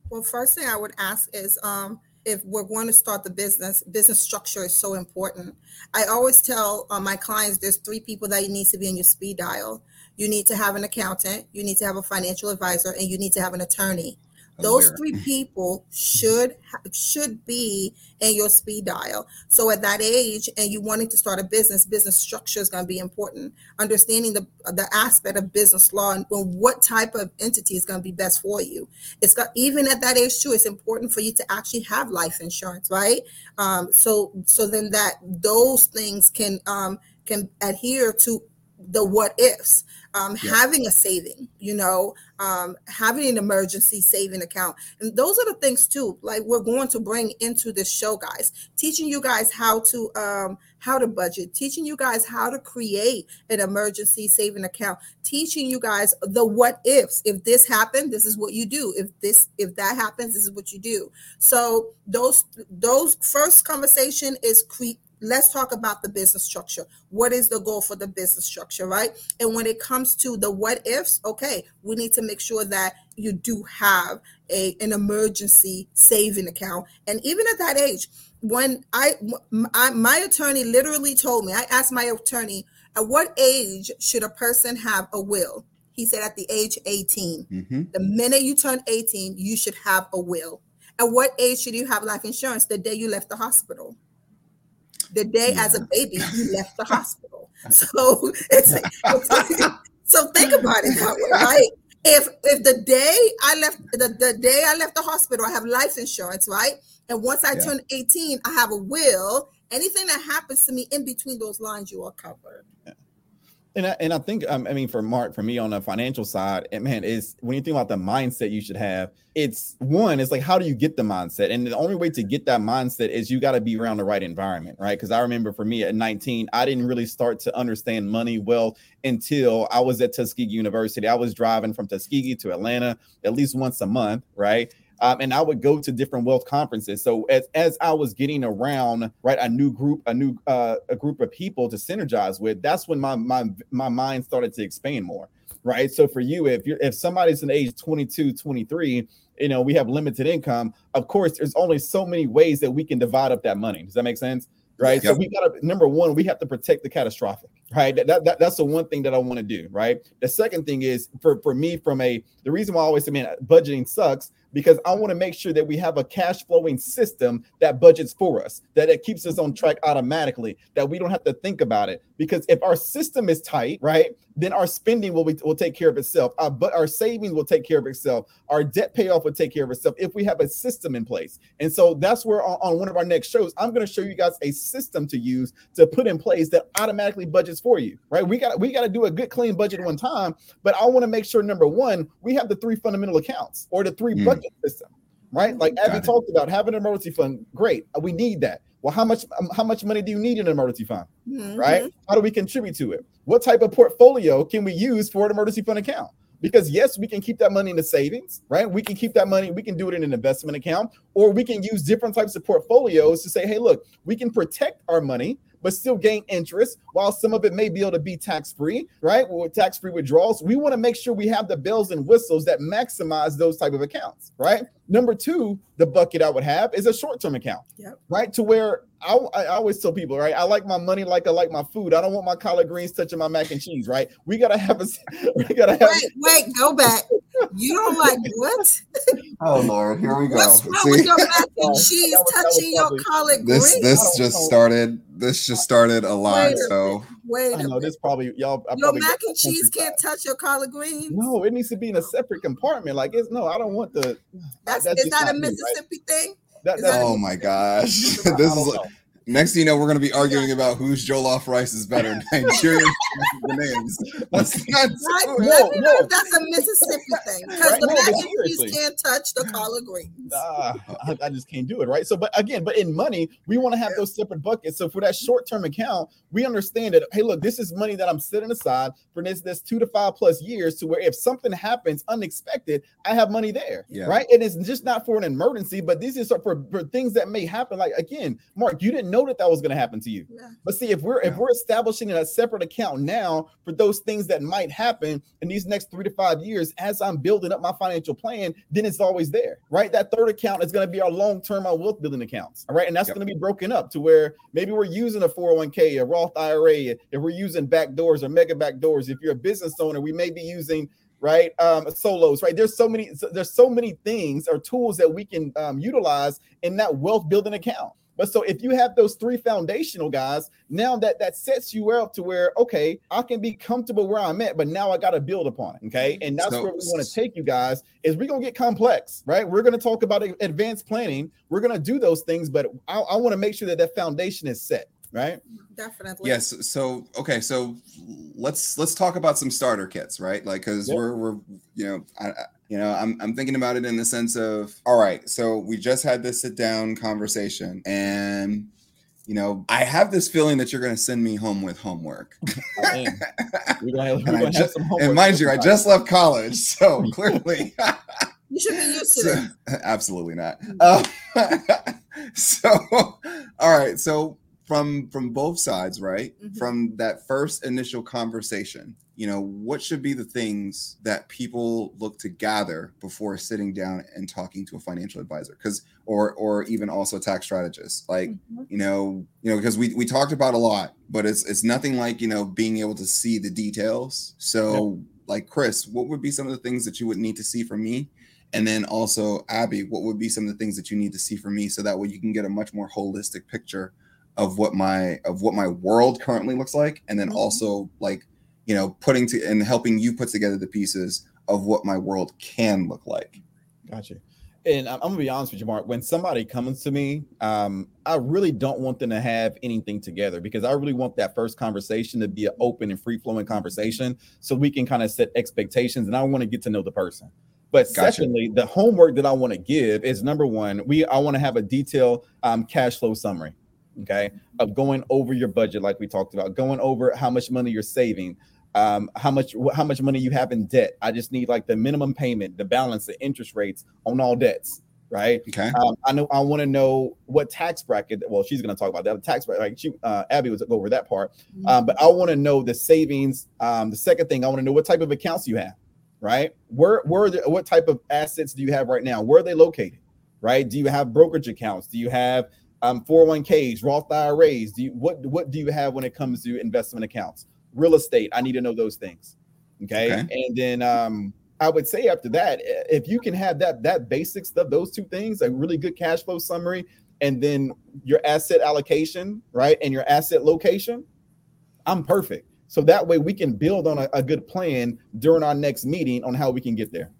Well, first thing I would ask is, um, if we're going to start the business, business structure is so important. I always tell uh, my clients there's three people that you need to be in your speed dial. You need to have an accountant, you need to have a financial advisor, and you need to have an attorney those three people should should be in your speed dial. So at that age and you wanting to start a business business structure is going to be important. Understanding the the aspect of business law and what type of entity is going to be best for you. It's got even at that age too it's important for you to actually have life insurance right? Um, so so then that those things can um, can adhere to the what ifs um, having a saving, you know, um, having an emergency saving account. And those are the things too, like we're going to bring into this show, guys, teaching you guys how to um, how to budget, teaching you guys how to create an emergency saving account, teaching you guys the what ifs. If this happened, this is what you do. If this if that happens, this is what you do. So those those first conversation is cre- let's talk about the business structure. What is the goal for the business structure, right? And when it comes to the what ifs, okay, we need to make sure that you do have a an emergency saving account. And even at that age, when I, I my attorney literally told me, I asked my attorney, at what age should a person have a will? He said at the age 18. Mm-hmm. The minute you turn 18, you should have a will. At what age should you have life insurance? The day you left the hospital the day yeah. as a baby you left the hospital. So it's so think about it that way, right? If if the day I left the, the day I left the hospital, I have life insurance, right? And once I yeah. turn 18, I have a will. Anything that happens to me in between those lines, you are covered. Yeah. And I, and I think um, I mean for Mark for me on the financial side, man, is when you think about the mindset you should have, it's one, it's like how do you get the mindset? And the only way to get that mindset is you got to be around the right environment, right? Because I remember for me at 19, I didn't really start to understand money well until I was at Tuskegee University. I was driving from Tuskegee to Atlanta at least once a month, right? Um, and I would go to different wealth conferences. So as as I was getting around, right, a new group, a new uh, a group of people to synergize with, that's when my my my mind started to expand more, right? So for you, if you're if somebody's in age 22, 23, you know, we have limited income. Of course, there's only so many ways that we can divide up that money. Does that make sense? Right. Yep. So we got to number one, we have to protect the catastrophic right that, that, that's the one thing that i want to do right the second thing is for for me from a the reason why i always say man budgeting sucks because I want to make sure that we have a cash flowing system that budgets for us, that it keeps us on track automatically, that we don't have to think about it. Because if our system is tight, right, then our spending will, be, will take care of itself. Our, but our savings will take care of itself. Our debt payoff will take care of itself if we have a system in place. And so that's where on, on one of our next shows, I'm going to show you guys a system to use to put in place that automatically budgets for you, right? We got we got to do a good clean budget one time, but I want to make sure number one, we have the three fundamental accounts or the three mm. Budget system, right? Like as we talked about, having an emergency fund, great. We need that. Well, how much um, how much money do you need in an emergency fund? Mm-hmm. Right? How do we contribute to it? What type of portfolio can we use for an emergency fund account? Because yes, we can keep that money in the savings, right? We can keep that money, we can do it in an investment account, or we can use different types of portfolios to say, hey, look, we can protect our money but still gain interest while some of it may be able to be tax free, right? With tax free withdrawals, we want to make sure we have the bells and whistles that maximize those type of accounts, right? Number two, the bucket I would have is a short term account, yep. right? To where I, I, always tell people, right? I like my money like I like my food. I don't want my collard greens touching my mac and cheese, right? We gotta have a, we gotta have. Wait, wait, go back. You don't like what? oh Lord, here we go. What's wrong See? with your mac and cheese touching your collard greens? This this just started. This just started a lot. so wait, I know this probably y'all. I your mac and cheese can't touch your collard greens. No, it needs to be in a separate compartment. Like it's no, I don't want the. That's, that's is that a oh Mississippi me, right? thing? That, that, oh my gosh, this is Next thing you know, we're going to be arguing about whose jollof rice is better, Nigerian names. That's not right. Let no, me know if that's a Mississippi thing because right? the no, mac and cheese can't touch the collard greens. Uh, I, I, just can't do it, right? So, but again, but in money, we want to have yeah. those separate buckets. So for that short-term account, we understand that hey, look, this is money that I'm setting aside for this this two to five plus years to where if something happens unexpected, I have money there, yeah. right? And it's just not for an emergency, but this is for, for things that may happen. Like again, Mark, you didn't know know that that was going to happen to you. Yeah. But see, if we're yeah. if we're establishing a separate account now for those things that might happen in these next three to five years, as I'm building up my financial plan, then it's always there, right? That third account is going to be our long term, our wealth building accounts, all right? And that's yep. going to be broken up to where maybe we're using a 401k, a Roth IRA, if we're using back doors or mega back doors. If you're a business owner, we may be using right um solos right there's so many there's so many things or tools that we can um, utilize in that wealth building account but so if you have those three foundational guys, now that that sets you up to where okay, I can be comfortable where I'm at, but now I got to build upon it. Okay, and that's so, where we want to take you guys. Is we're gonna get complex, right? We're gonna talk about advanced planning. We're gonna do those things, but I, I want to make sure that that foundation is set. right? Definitely. Yes. So okay. So let's let's talk about some starter kits, right? Like, because Yep. we're we're you know I, I- you know I'm I'm thinking about it in the sense of all right. So we just had this sit down conversation, and you know I have this feeling that you're going to send me home with homework. Mm-hmm. I. We're gonna we're And gonna just- homework. and mind you, I just left college, so mm-hmm. clearly. You should be used to So- absolutely not. Um, so, all right. So from from both sides, right? Mhm. From that first initial conversation, you know, what should be the things that people look to gather before sitting down and talking to a financial advisor, because or or even also a tax strategist, like Mhm. you know you know because we we talked about a lot but it's it's nothing like you know being able to see the details so like chris what would be some of the things that you would need to see from me and then also abby what would be some of the things that you need to see from me so that way you can get a much more holistic picture of what my of what my world currently looks like and then Mhm. also like you know putting to and helping you put together the pieces of what my world can look like Gotcha. And I'm, I'm gonna be honest with you, Mark. When somebody comes to me, um, I really don't want them to have anything together because I really want that first conversation to be an open and free flowing conversation, so we can kind of set expectations. And I want to get to know the person. But Gotcha. secondly, the homework that I want to give is number one, we I want to have a detailed um, cash flow summary, okay, of going over your budget, like we talked about, going over how much money you're saving, um, how much how much money you have in debt. I just need like the minimum payment, the balance, the interest rates on all debts, right? okay Um, I know I want to know what tax bracket. Well, she's going to talk about that tax bracket. Like she, uh, Abby was go over that part, um, but I want to know the savings. Um, the second thing I want to know what type of accounts you have, right? Where where are the, what type of assets do you have right now? Where are they located? Right? Do you have brokerage accounts? Do you have um, 401ks, Roth IRAs? Do you what what do you have when it comes to investment accounts? Real estate. I need to know those things. Okay. Okay. And then um, I would say after that, if you can have that that basic stuff, those two things, a really good cash flow summary, and then your asset allocation, right, and your asset location, I'm perfect. So that way we can build on a, a good plan during our next meeting on how we can get there.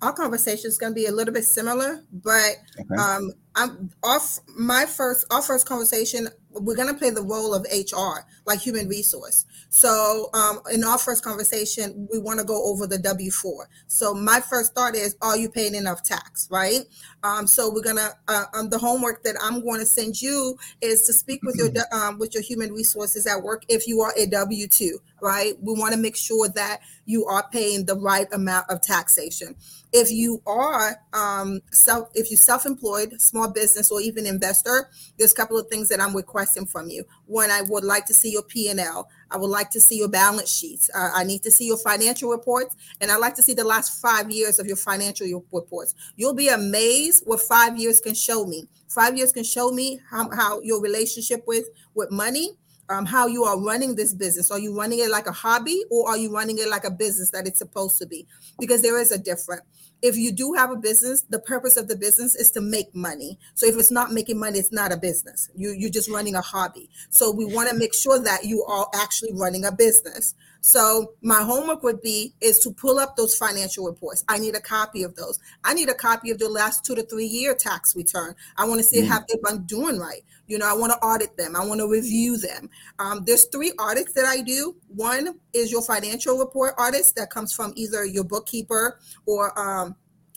Our conversation is going to be a little bit similar, but okay um i'm off my first our first conversation we're going to play the role of hr like human resource. So um in our first conversation we want to go over the w4 so my first thought is are you paying enough tax right? Um so we're gonna uh, um, the homework that i'm going to send you is to speak with your um, with your human resources at work if you are a w2 right? We want to make sure that you are paying the right amount of taxation. If you are um, self if you self-employed small business or even investor there's a couple of things that i'm requesting from you. One i would like to see your p&l i would like to see your balance sheets. Uh, i need to see your financial reports and i'd like to see the last five years of your financial reports. You'll be amazed what five years can show me. Five years can show me how, how your relationship with with money um, how you are running this business. Are you running it like a hobby or are you running it like a business that it's supposed to be? Because there is a difference. If you do have a business, the purpose of the business is to make money. So if it's not making money, it's not a business. You you're just running a hobby. So we want to make sure that you are actually running a business. So my homework would be is to pull up those financial reports. I need a copy of those. I need a copy of the last two to three year tax return. I want to see Mm. how they've been doing right. You know, I want to audit them. I want to review them. Um, there's three audits that I do. One is your financial report audits that comes from either your bookkeeper or um,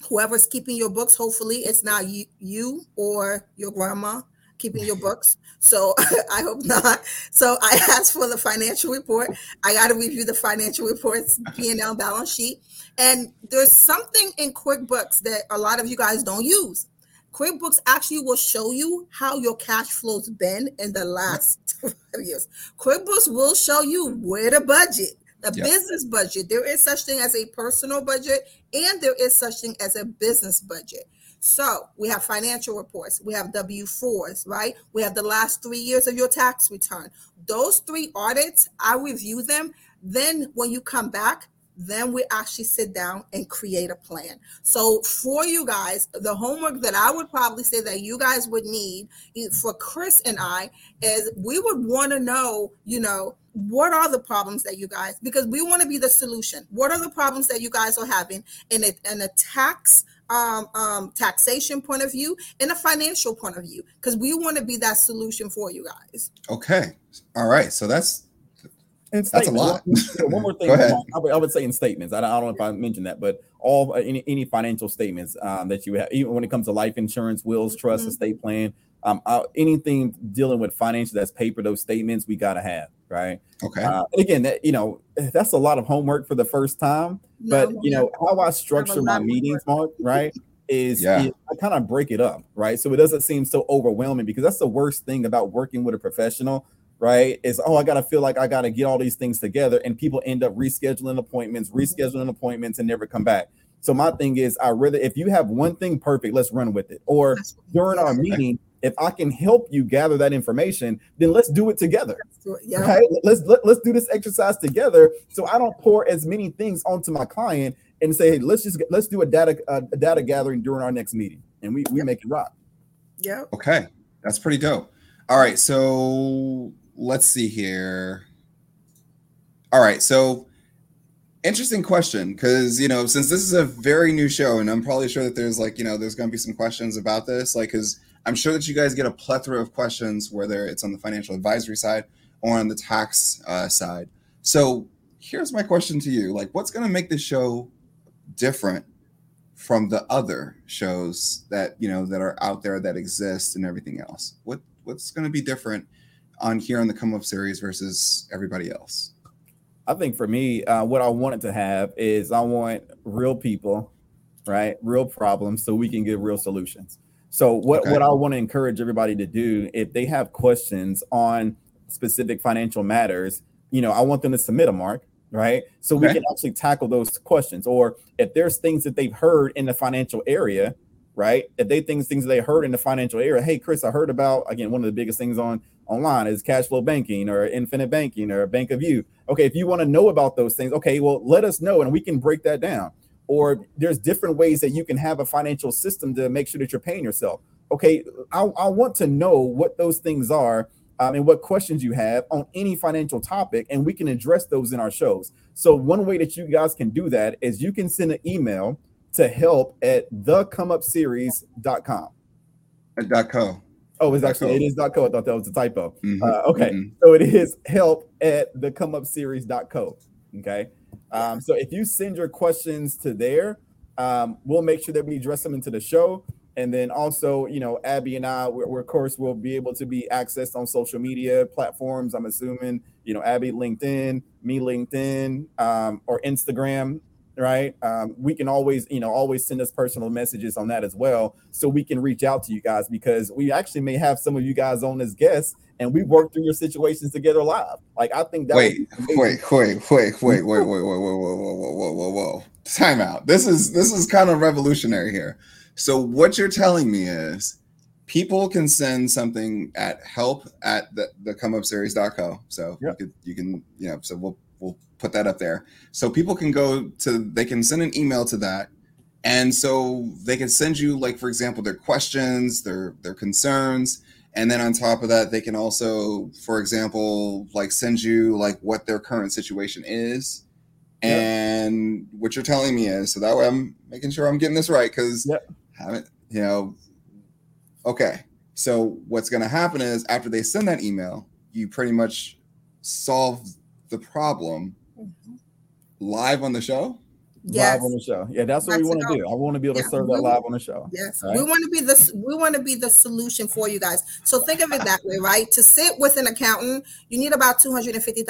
whoever's keeping your books. Hopefully, it's not you, you or your grandma keeping your books. So I hope not. So I asked for the financial report. I got to review the financial reports, P and L balance sheet, and there's something in QuickBooks that a lot of you guys don't use. QuickBooks actually will show you how your cash flow's been in the last five years. QuickBooks will show you where to budget, the Yep. business budget. There is such thing as a personal budget, and there is such thing as a business budget. So we have financial reports, we have W 4s, right? We have the last three years of your tax return. Those three audits, I review them. Then when you come back, then we actually sit down and create a plan. So for you guys, the homework that I would probably say that you guys would need for Chris and I is we would want to know, you know, what are the problems that you guys because we want to be the solution. What are the problems that you guys are having in a in a tax um, um, taxation point of view and a financial point of view because we want to be that solution for you guys. Okay. All right. So that's That's a lot. One, one more thing. Go ahead. I would, I would say in statements. I don't, I don't know if I mentioned that, but all uh, any, any financial statements um, that you have, even when it comes to life insurance, wills, trust, Mhm. estate plan, um, uh, anything dealing with financial that's paper, those statements we gotta have, right? okay. Uh, again, that, you know, that's a lot of homework for the first time. But you know how I structure my meetings, Mark, right? Is, Yeah. is I kind of break it up, right? So it doesn't seem so overwhelming because that's the worst thing about working with a professional, right? Is oh, I gotta feel like I gotta get all these things together, and people end up rescheduling appointments, rescheduling appointments, and never come back. So my thing is, I rather if you have one thing perfect, let's run with it. Or during our meeting, if I can help you gather that information, then let's do it together yeah. right let's let, let's do this exercise together so i don't pour as many things onto my client and say hey let's just let's do a data uh, a data gathering during our next meeting and we we make it rock Yeah. Okay, that's pretty dope. All right, so let's see here. All right, so interesting question because you know since this is a very new show, and I'm probably sure that there's like you know there's going to be some questions about this, like because I'm sure that you guys get a plethora of questions, whether it's on the financial advisory side or on the tax uh, side. So here's my question to you: like, what's going to make this show different from the other shows that you know that are out there that exist and everything else? What what's going to be different on here on the come up series versus everybody else? I think for me uh, what i wanted to have is i want real people right? Real problems so we can get real solutions so what Okay. what i want to encourage everybody to do if they have questions on specific financial matters you know i want them to submit a mark right? So we can actually tackle those questions. Or if there's things that they've heard in the financial area right? If they think things they heard in the financial area hey chris i heard about again one of the biggest things on online is cash flow banking or infinite banking or bank of you. Okay if you want to know about those things okay well let us know and we can break that down or there's different ways that you can have a financial system to make sure that you're paying yourself okay i, I want to know what those things are um, and what questions you have on any financial topic and we can address those in our shows so one way that you guys can do that is you can send an email to help at thecomeupseries.com At dot co oh it's actually it is dot co i thought that was a typo Mhm, uh, okay, mhm. so it is help at the come up series.co. Okay. Um, so if you send your questions to there, um, we'll make sure that we address them into the show. And then also, you know, Abby and I, we're, we're of course, will be able to be accessed on social media platforms. I'm assuming, you know, Abby LinkedIn, me LinkedIn, um, or Instagram, right? Um, we can always, you know, always send us personal messages on that as well, so we can reach out to you guys because we actually may have some of you guys on as guests and we work through your situations together live. Like I think that wait amazing. wait wait wait wait wait wait wait wait wait whoa whoa whoa whoa whoa time out this is this is kind of revolutionary here so what you're telling me is people can send something at help at the, the come up series.co so Yep. you could you can you know so we'll we'll put that up there. So people can go to they can send an email to that. And so they can send you like for example their questions their their concerns. And then on top of that they can also for example like send you like what their current situation is Yep. and what you're telling me is. So that way i'm making sure i'm getting this right because Yep. haven't you know okay. So what's going to happen is after they send that email you pretty much solve the problem Mhm. live on the show Yes. live on the show. Yeah, that's what we want to do. I want to be able to Yeah, serve that live on the show. Yes, Right. we want to be the we want to be the solution for you guys. So think of it that way, right? To sit with an accountant, you need about 250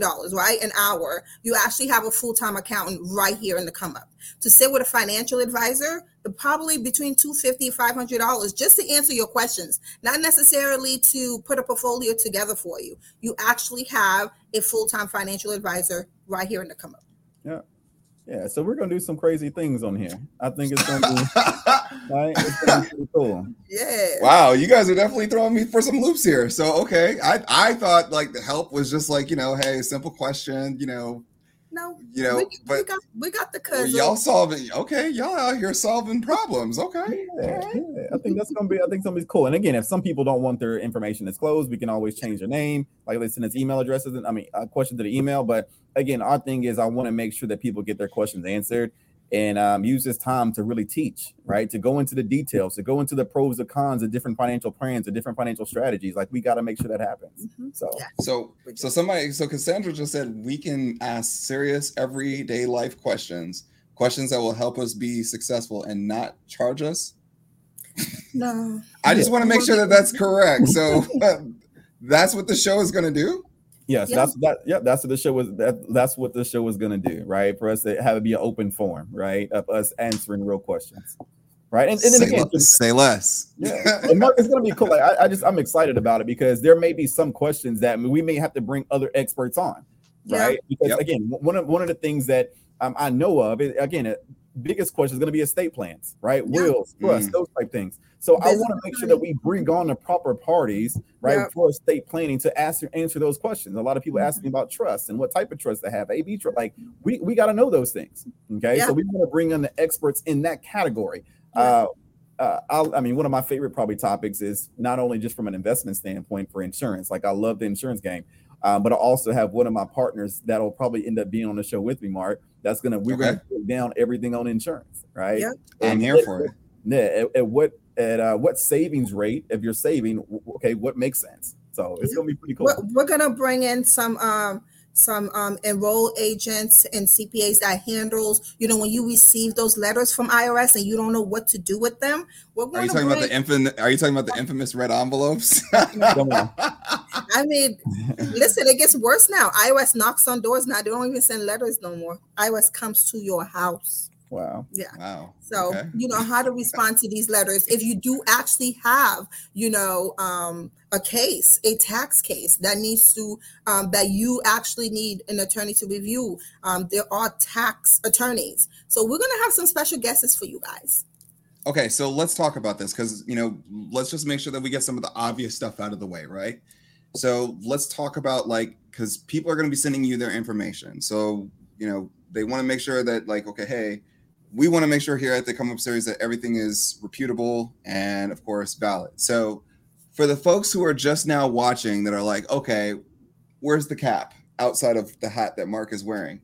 dollars, right, an hour. You actually have a full time accountant right here in the come up. To sit with a financial advisor, probably between 250 500 dollars just to answer your questions, not necessarily to put a portfolio together for you. You actually have a full time financial advisor right here in the come up. Yeah, so we're gonna do some crazy things on here. I think it's gonna be right. It's gonna be cool. Yeah. wow you guys are definitely throwing me for some loops here so okay i i thought like the help was just like you know hey simple question you know No, you know we, we but got we got the well, cousin. y'all solving okay y'all out here solving problems okay Yeah, yeah, I think that's gonna be. I think somebody's cool. And again, if some people don't want their information disclosed, we can always change their name. Like they send us email addresses. And, I mean, uh, a question to the email. But again, our thing is, I want to make sure that people get their questions answered. And um, use this time to really teach, right? To go into the details, to go into the pros and cons of different financial plans, of different financial strategies. Like we got to make sure that happens. Mm-hmm. So, yeah. so, so somebody, so Cassandra just said we can ask serious everyday life questions, questions that will help us be successful and not charge us. No, I just want to make sure that that's correct. So, that's what the show is going to do. Yes, yeah. that's that. Yeah, that's what the show was. That, that's what the show was going to do, right? For us to have it be an open forum, right, of us answering real questions, right? And, and then say again, less, say less. Yeah, Mark, it's going to be cool. Like, I, I, just I'm excited about it because there may be some questions that we may have to bring other experts on, right? Yeah. Because yep. again, one of one of the things that um, I know of, again, biggest question is going to be estate plans, right? Yeah. Wills, trust, mm. those type things. So I want to make sure that we bring on the proper parties, right, yeah. for estate planning to answer answer those questions. A lot of people mm-hmm. ask me about trust and what type of trust they have, AB trust. Like we we got to know those things. Okay, yeah. so we want to bring on the experts in that category. Uh, uh, i mean, one of my favorite probably topics is not only just from an investment standpoint for insurance. Like I love the insurance game, uh, but I also have one of my partners that'll probably end up being on the show with me, Mark. That's gonna we're okay. gonna break down everything on insurance, right? Yeah, I'm here for it. Yeah, at, at, what at uh, what savings rate if you're saving? Okay, what makes sense? So it's yeah. gonna be pretty cool. We're, we're, gonna bring in some um some um enroll agents and CPAs that handles, you know, when you receive those letters from IRS and you don't know what to do with them. are you talking bring... about the infamous? Are you talking about the infamous red envelopes? I mean, listen, it gets worse now. IRS knocks on doors now. They don't even send letters no more. IRS comes to your house. Wow. Yeah. Wow. So, okay. you know, how to respond to these letters. If you do actually have, you know, um, a case, a tax case that needs to, um, that you actually need an attorney to review, um, there are tax attorneys. So, we're going to have some special guesses for you guys. Okay. So, let's talk about this because, you know, let's just make sure that we get some of the obvious stuff out of the way, right? So, let's talk about like, because people are going to be sending you their information. So, you know, they want to make sure that, like, okay, hey, we want to make sure here at the Come Up series that everything is reputable and, of course, valid. So, for the folks who are just now watching that are like, okay, where's the cap outside of the hat that Mark is wearing?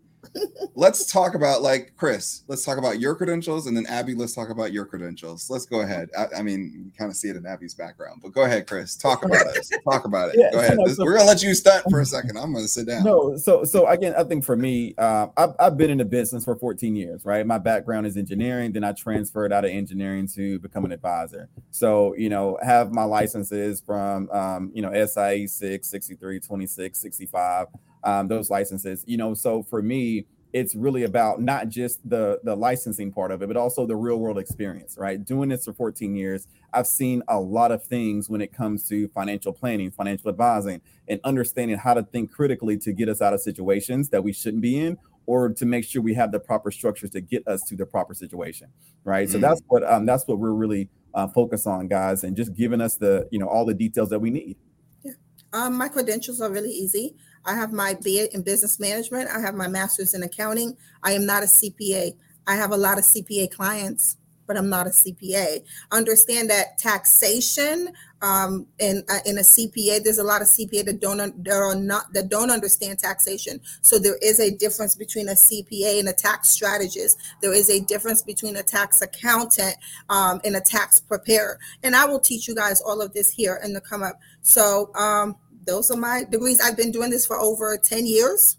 Let's talk about like Chris. Let's talk about your credentials, and then Abby. Let's talk about your credentials. Let's go ahead. I, I mean, you kind of see it in Abby's background, but go ahead, Chris. Talk about it. Talk about it. Yeah, go ahead. so, we're gonna let you stunt for a second. I'm gonna sit down. No, so so again, I think for me, uh, I've, I've been in the business for 14 years. Right, my background is engineering. Then I transferred out of engineering to become an advisor. So you know, have my licenses from um, you know SIE 6, 63, 26, 65 um, those licenses. You know, so for me, it's really about not just the the licensing part of it, but also the real world experience. Right, doing this for 14 years, I've seen a lot of things when it comes to financial planning, financial advising, and understanding how to think critically to get us out of situations that we shouldn't be in or to make sure we have the proper structures to get us to the proper situation right mm. so that's what um, that's what we're really uh, focused on guys and just giving us the you know all the details that we need yeah um, my credentials are really easy I have my BA in business management. I have my master's in accounting. I am not a CPA. I have a lot of CPA clients, but I'm not a CPA. Understand that taxation um, in uh, in a CPA, there's a lot of CPA that don't there are not that don't understand taxation. So there is a difference between a CPA and a tax strategist. There is a difference between a tax accountant um, and a tax preparer. And I will teach you guys all of this here in the come up. So um, those are my degrees. I've been doing this for over 10 years,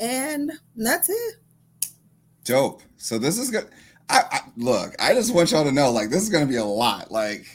and that's it. Dope. So this is good. I, I, look, I just want y'all to know, like, this is going to be a lot. Like,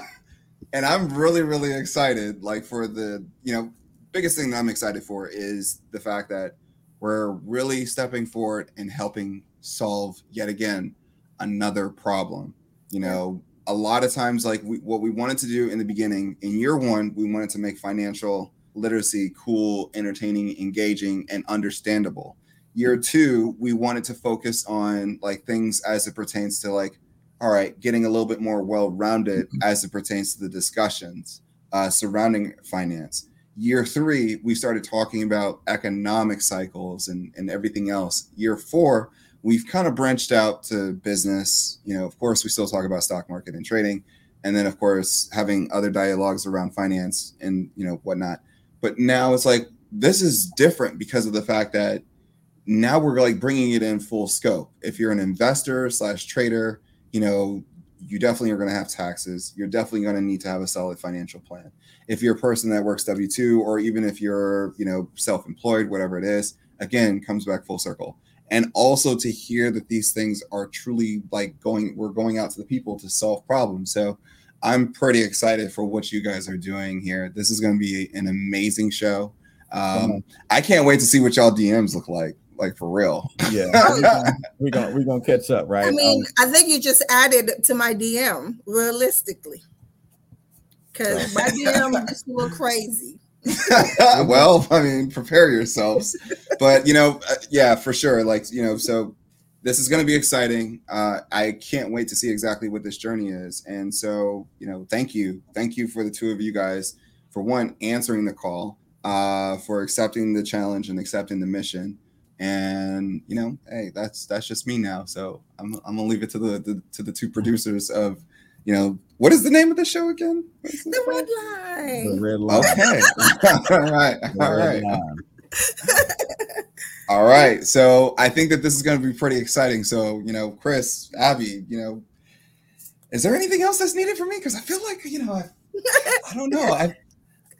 and I'm really, really excited. Like, for the, you know, biggest thing that I'm excited for is the fact that we're really stepping forward and helping solve yet again another problem. You know, a lot of times like we, what we wanted to do in the beginning in year one we wanted to make financial literacy cool entertaining engaging and understandable. Year two we wanted to focus on like things as it pertains to like all right getting a little bit more well-rounded mm-hmm. as it pertains to the discussions uh, surrounding finance. Year three we started talking about economic cycles and, and everything else. Year four we've kind of branched out to business. You know, of course, we still talk about stock market and trading, and then of course having other dialogues around finance and you know whatnot. But now it's like this is different because of the fact that now we're like bringing it in full scope. If you're an investor slash trader, you know, you definitely are going to have taxes. You're definitely going to need to have a solid financial plan. If you're a person that works W two, or even if you're, you know, self-employed, whatever it is, again, comes back full circle. And also to hear that these things are truly like going, we're going out to the people to solve problems. So I'm pretty excited for what you guys are doing here. This is going to be an amazing show. Um, I can't wait to see what y'all DMs look like like for real. Yeah, we're gonna we're gonna catch up, right? I mean, um, I think you just added to my DM realistically, because my DM is a little crazy. well, I mean, prepare yourselves, but you know, uh, yeah, for sure. Like you know, so this is going to be exciting. Uh, I can't wait to see exactly what this journey is, and so you know, thank you, thank you for the two of you guys for one answering the call, uh, for accepting the challenge and accepting the mission. And you know hey that's that's just me now. So i'm, I'm gonna leave it to the, the to the two producers of you know what is the name of the show again the red line the red line okay all right all right all right so i think that this is going to be pretty exciting so you know chris abby you know is there anything else that's needed for me because i feel like you know I, I don't know i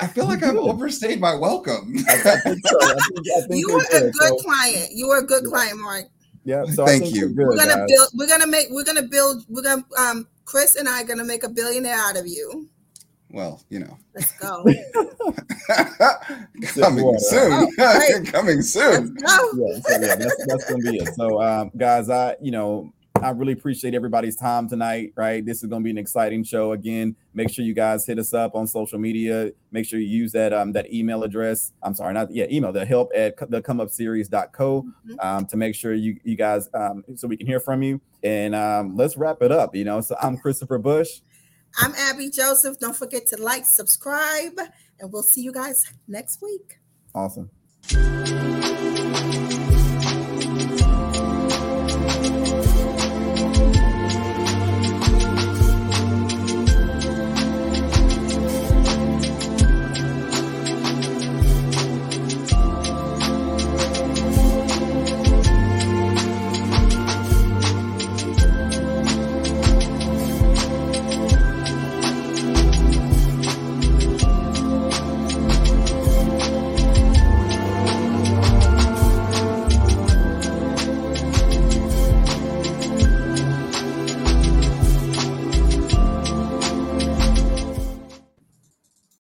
I feel like I've overstayed my welcome. I think so. I think, I think you are a good so, client. You are a good client, Mark. Yeah. So thank you. Good, we're gonna guys. build. We're gonna make. We're gonna build. We're gonna. Um, Chris and I are gonna make a billionaire out of you. Well, you know. Let's go. Coming soon. Oh, Coming soon. Yeah, so yeah, that's, that's gonna be it. So, um, guys, I you know I really appreciate everybody's time tonight, right? This is going to be an exciting show again. Make sure you guys hit us up on social media. Make sure you use that um that email address. I'm sorry, not yeah, email the help at the come up series.co mm-hmm. um to make sure you you guys um so we can hear from you. And um let's wrap it up, you know. So I'm Christopher Bush. I'm Abby Joseph. Don't forget to like, subscribe, and we'll see you guys next week. Awesome.